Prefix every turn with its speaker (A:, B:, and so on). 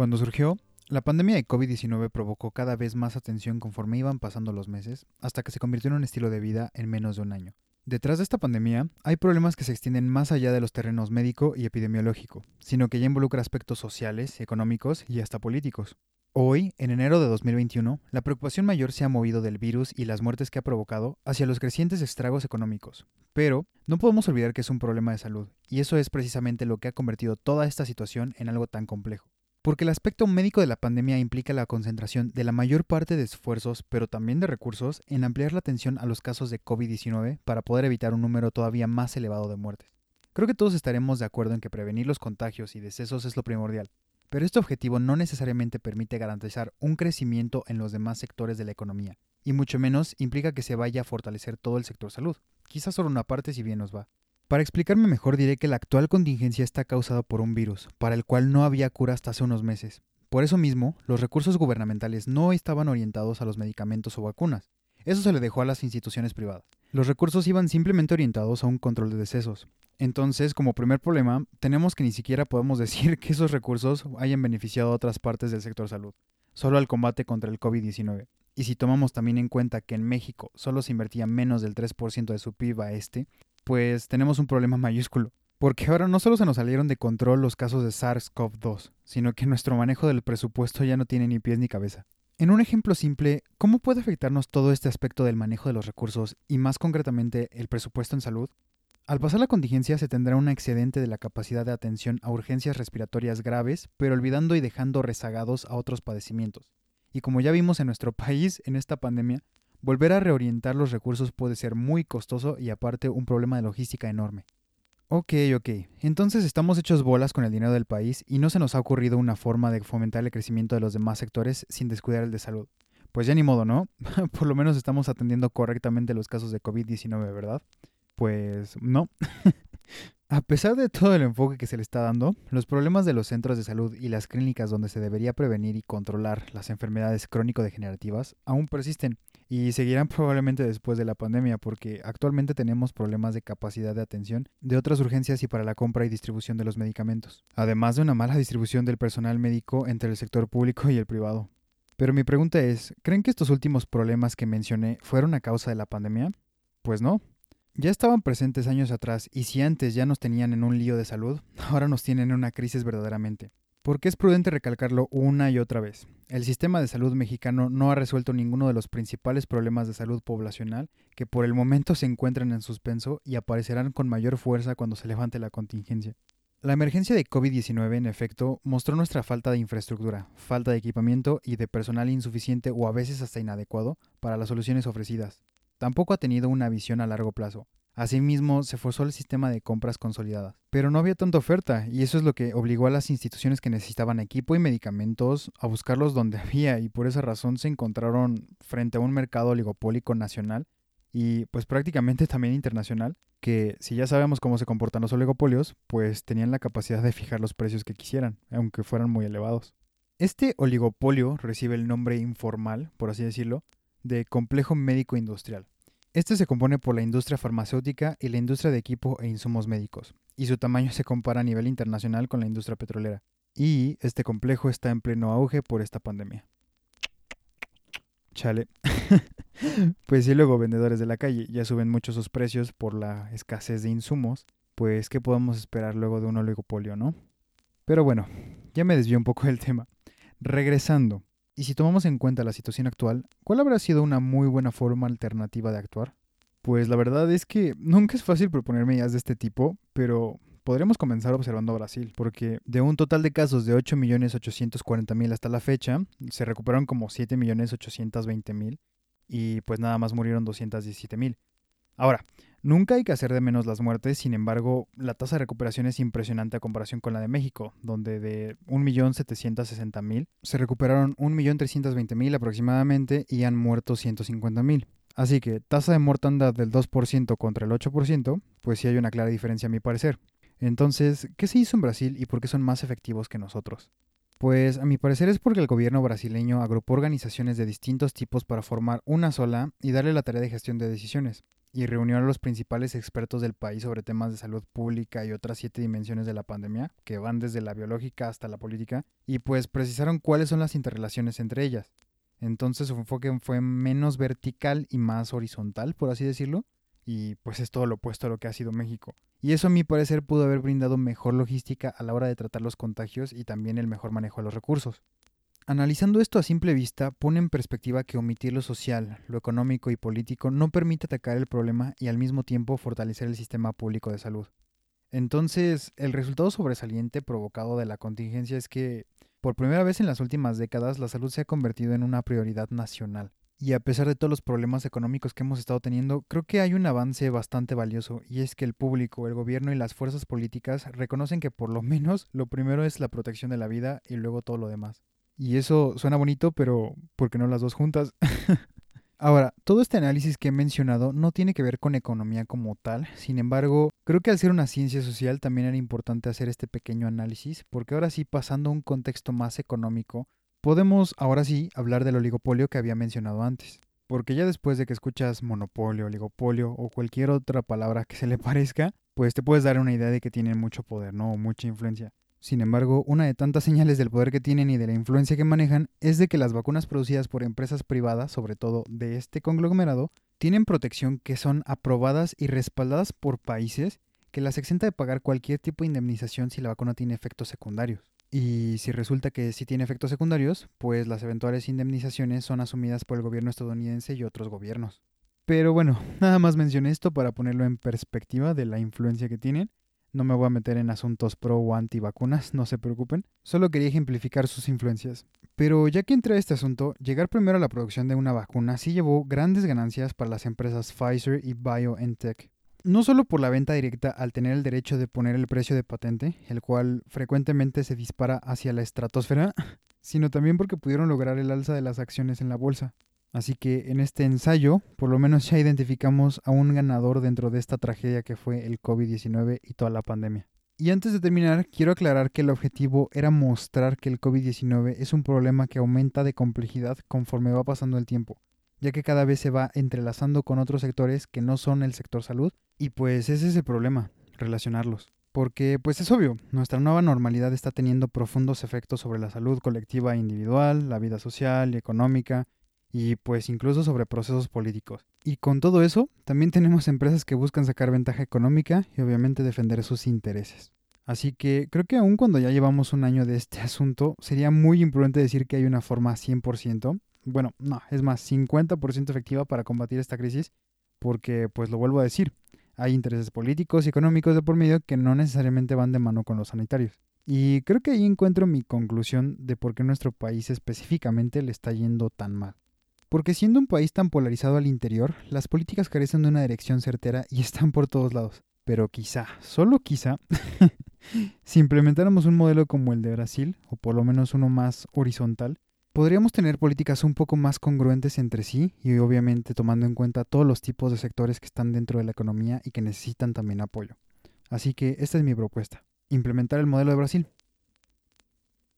A: Cuando surgió, la pandemia de COVID-19 provocó cada vez más atención conforme iban pasando los meses, hasta que se convirtió en un estilo de vida en menos de un año. Detrás de esta pandemia hay problemas que se extienden más allá de los terrenos médico y epidemiológico, sino que ya involucra aspectos sociales, económicos y hasta políticos. Hoy, en enero de 2021, la preocupación mayor se ha movido del virus y las muertes que ha provocado hacia los crecientes estragos económicos. Pero no podemos olvidar que es un problema de salud, y eso es precisamente lo que ha convertido toda esta situación en algo tan complejo. Porque el aspecto médico de la pandemia implica la concentración de la mayor parte de esfuerzos, pero también de recursos, en ampliar la atención a los casos de COVID-19 para poder evitar un número todavía más elevado de muertes. Creo que todos estaremos de acuerdo en que prevenir los contagios y decesos es lo primordial, pero este objetivo no necesariamente permite garantizar un crecimiento en los demás sectores de la economía, y mucho menos implica que se vaya a fortalecer todo el sector salud, quizás solo una parte si bien nos va. Para explicarme mejor diré que la actual contingencia está causada por un virus, para el cual no había cura hasta hace unos meses. Por eso mismo, los recursos gubernamentales no estaban orientados a los medicamentos o vacunas. Eso se le dejó a las instituciones privadas. Los recursos iban simplemente orientados a un control de decesos. Entonces, como primer problema, tenemos que ni siquiera podemos decir que esos recursos hayan beneficiado a otras partes del sector salud, solo al combate contra el COVID-19. Y si tomamos también en cuenta que en México solo se invertía menos del 3% de su PIB a este, pues tenemos un problema mayúsculo. Porque ahora no solo se nos salieron de control los casos de SARS-CoV-2, sino que nuestro manejo del presupuesto ya no tiene ni pies ni cabeza. En un ejemplo simple, ¿cómo puede afectarnos todo este aspecto del manejo de los recursos y más concretamente el presupuesto en salud? Al pasar la contingencia se tendrá un excedente de la capacidad de atención a urgencias respiratorias graves, pero olvidando y dejando rezagados a otros padecimientos. Y como ya vimos en nuestro país en esta pandemia, Volver a reorientar los recursos puede ser muy costoso y aparte un problema de logística enorme. Ok, ok, entonces estamos hechos bolas con el dinero del país y no se nos ha ocurrido una forma de fomentar el crecimiento de los demás sectores sin descuidar el de salud. Pues ya ni modo, ¿no? Por lo menos estamos atendiendo correctamente los casos de COVID-19, ¿verdad? Pues no. A pesar de todo el enfoque que se le está dando, los problemas de los centros de salud y las clínicas donde se debería prevenir y controlar las enfermedades crónico-degenerativas aún persisten y seguirán probablemente después de la pandemia porque actualmente tenemos problemas de capacidad de atención de otras urgencias y para la compra y distribución de los medicamentos, además de una mala distribución del personal médico entre el sector público y el privado. Pero mi pregunta es, ¿creen que estos últimos problemas que mencioné fueron a causa de la pandemia? Pues no, ya estaban presentes años atrás y si antes ya nos tenían en un lío de salud, ahora nos tienen en una crisis verdaderamente. Porque es prudente recalcarlo una y otra vez. El sistema de salud mexicano no ha resuelto ninguno de los principales problemas de salud poblacional que por el momento se encuentran en suspenso y aparecerán con mayor fuerza cuando se levante la contingencia. La emergencia de COVID-19, en efecto, mostró nuestra falta de infraestructura, falta de equipamiento y de personal insuficiente o a veces hasta inadecuado para las soluciones ofrecidas tampoco ha tenido una visión a largo plazo. Asimismo, se forzó el sistema de compras consolidadas. Pero no había tanta oferta, y eso es lo que obligó a las instituciones que necesitaban equipo y medicamentos a buscarlos donde había, y por esa razón se encontraron frente a un mercado oligopólico nacional y pues prácticamente también internacional, que si ya sabemos cómo se comportan los oligopolios, pues tenían la capacidad de fijar los precios que quisieran, aunque fueran muy elevados. Este oligopolio recibe el nombre informal, por así decirlo, de complejo médico industrial. Este se compone por la industria farmacéutica y la industria de equipo e insumos médicos, y su tamaño se compara a nivel internacional con la industria petrolera. Y este complejo está en pleno auge por esta pandemia. Chale. pues si luego vendedores de la calle ya suben mucho sus precios por la escasez de insumos, pues ¿qué podemos esperar luego de un oligopolio, no? Pero bueno, ya me desvió un poco del tema. Regresando, y si tomamos en cuenta la situación actual, ¿cuál habrá sido una muy buena forma alternativa de actuar? Pues la verdad es que nunca es fácil proponer medidas de este tipo, pero podremos comenzar observando a Brasil, porque de un total de casos de 8.840.000 hasta la fecha, se recuperaron como 7.820.000 y pues nada más murieron 217.000. Ahora, nunca hay que hacer de menos las muertes, sin embargo, la tasa de recuperación es impresionante a comparación con la de México, donde de 1.760.000 se recuperaron 1.320.000 aproximadamente y han muerto 150.000. Así que tasa de mortandad del 2% contra el 8%, pues sí hay una clara diferencia a mi parecer. Entonces, ¿qué se hizo en Brasil y por qué son más efectivos que nosotros? Pues a mi parecer es porque el gobierno brasileño agrupó organizaciones de distintos tipos para formar una sola y darle la tarea de gestión de decisiones. Y reunió a los principales expertos del país sobre temas de salud pública y otras siete dimensiones de la pandemia, que van desde la biológica hasta la política, y pues precisaron cuáles son las interrelaciones entre ellas. Entonces su enfoque fue menos vertical y más horizontal, por así decirlo, y pues es todo lo opuesto a lo que ha sido México. Y eso a mi parecer pudo haber brindado mejor logística a la hora de tratar los contagios y también el mejor manejo de los recursos. Analizando esto a simple vista, pone en perspectiva que omitir lo social, lo económico y político no permite atacar el problema y al mismo tiempo fortalecer el sistema público de salud. Entonces, el resultado sobresaliente provocado de la contingencia es que, por primera vez en las últimas décadas, la salud se ha convertido en una prioridad nacional. Y a pesar de todos los problemas económicos que hemos estado teniendo, creo que hay un avance bastante valioso, y es que el público, el gobierno y las fuerzas políticas reconocen que por lo menos lo primero es la protección de la vida y luego todo lo demás. Y eso suena bonito, pero ¿por qué no las dos juntas? Ahora, todo este análisis que he mencionado no tiene que ver con economía como tal, sin embargo, creo que al ser una ciencia social también era importante hacer este pequeño análisis, porque ahora sí, pasando a un contexto más económico, podemos ahora sí hablar del oligopolio que había mencionado antes. Porque ya después de que escuchas monopolio, oligopolio o cualquier otra palabra que se le parezca, pues te puedes dar una idea de que tienen mucho poder, ¿no? O mucha influencia. Sin embargo, una de tantas señales del poder que tienen y de la influencia que manejan es de que las vacunas producidas por empresas privadas, sobre todo de este conglomerado, tienen protección que son aprobadas y respaldadas por países que las exenta de pagar cualquier tipo de indemnización si la vacuna tiene efectos secundarios. Y si resulta que sí tiene efectos secundarios, pues las eventuales indemnizaciones son asumidas por el gobierno estadounidense y otros gobiernos. Pero bueno, nada más mencioné esto para ponerlo en perspectiva de la influencia que tienen no me voy a meter en asuntos pro o anti vacunas, no se preocupen. Solo quería ejemplificar sus influencias. Pero ya que entré a este asunto, llegar primero a la producción de una vacuna sí llevó grandes ganancias para las empresas Pfizer y BioNTech. No solo por la venta directa al tener el derecho de poner el precio de patente, el cual frecuentemente se dispara hacia la estratosfera, sino también porque pudieron lograr el alza de las acciones en la bolsa. Así que en este ensayo, por lo menos ya identificamos a un ganador dentro de esta tragedia que fue el COVID-19 y toda la pandemia. Y antes de terminar, quiero aclarar que el objetivo era mostrar que el COVID-19 es un problema que aumenta de complejidad conforme va pasando el tiempo, ya que cada vez se va entrelazando con otros sectores que no son el sector salud, y pues ese es el problema, relacionarlos. Porque pues es obvio, nuestra nueva normalidad está teniendo profundos efectos sobre la salud colectiva e individual, la vida social y económica, y pues incluso sobre procesos políticos. Y con todo eso, también tenemos empresas que buscan sacar ventaja económica y obviamente defender sus intereses. Así que creo que aun cuando ya llevamos un año de este asunto, sería muy imprudente decir que hay una forma 100%, bueno, no, es más, 50% efectiva para combatir esta crisis, porque pues lo vuelvo a decir, hay intereses políticos y económicos de por medio que no necesariamente van de mano con los sanitarios. Y creo que ahí encuentro mi conclusión de por qué nuestro país específicamente le está yendo tan mal. Porque siendo un país tan polarizado al interior, las políticas carecen de una dirección certera y están por todos lados. Pero quizá, solo quizá, si implementáramos un modelo como el de Brasil, o por lo menos uno más horizontal, podríamos tener políticas un poco más congruentes entre sí y obviamente tomando en cuenta todos los tipos de sectores que están dentro de la economía y que necesitan también apoyo. Así que esta es mi propuesta, implementar el modelo de Brasil.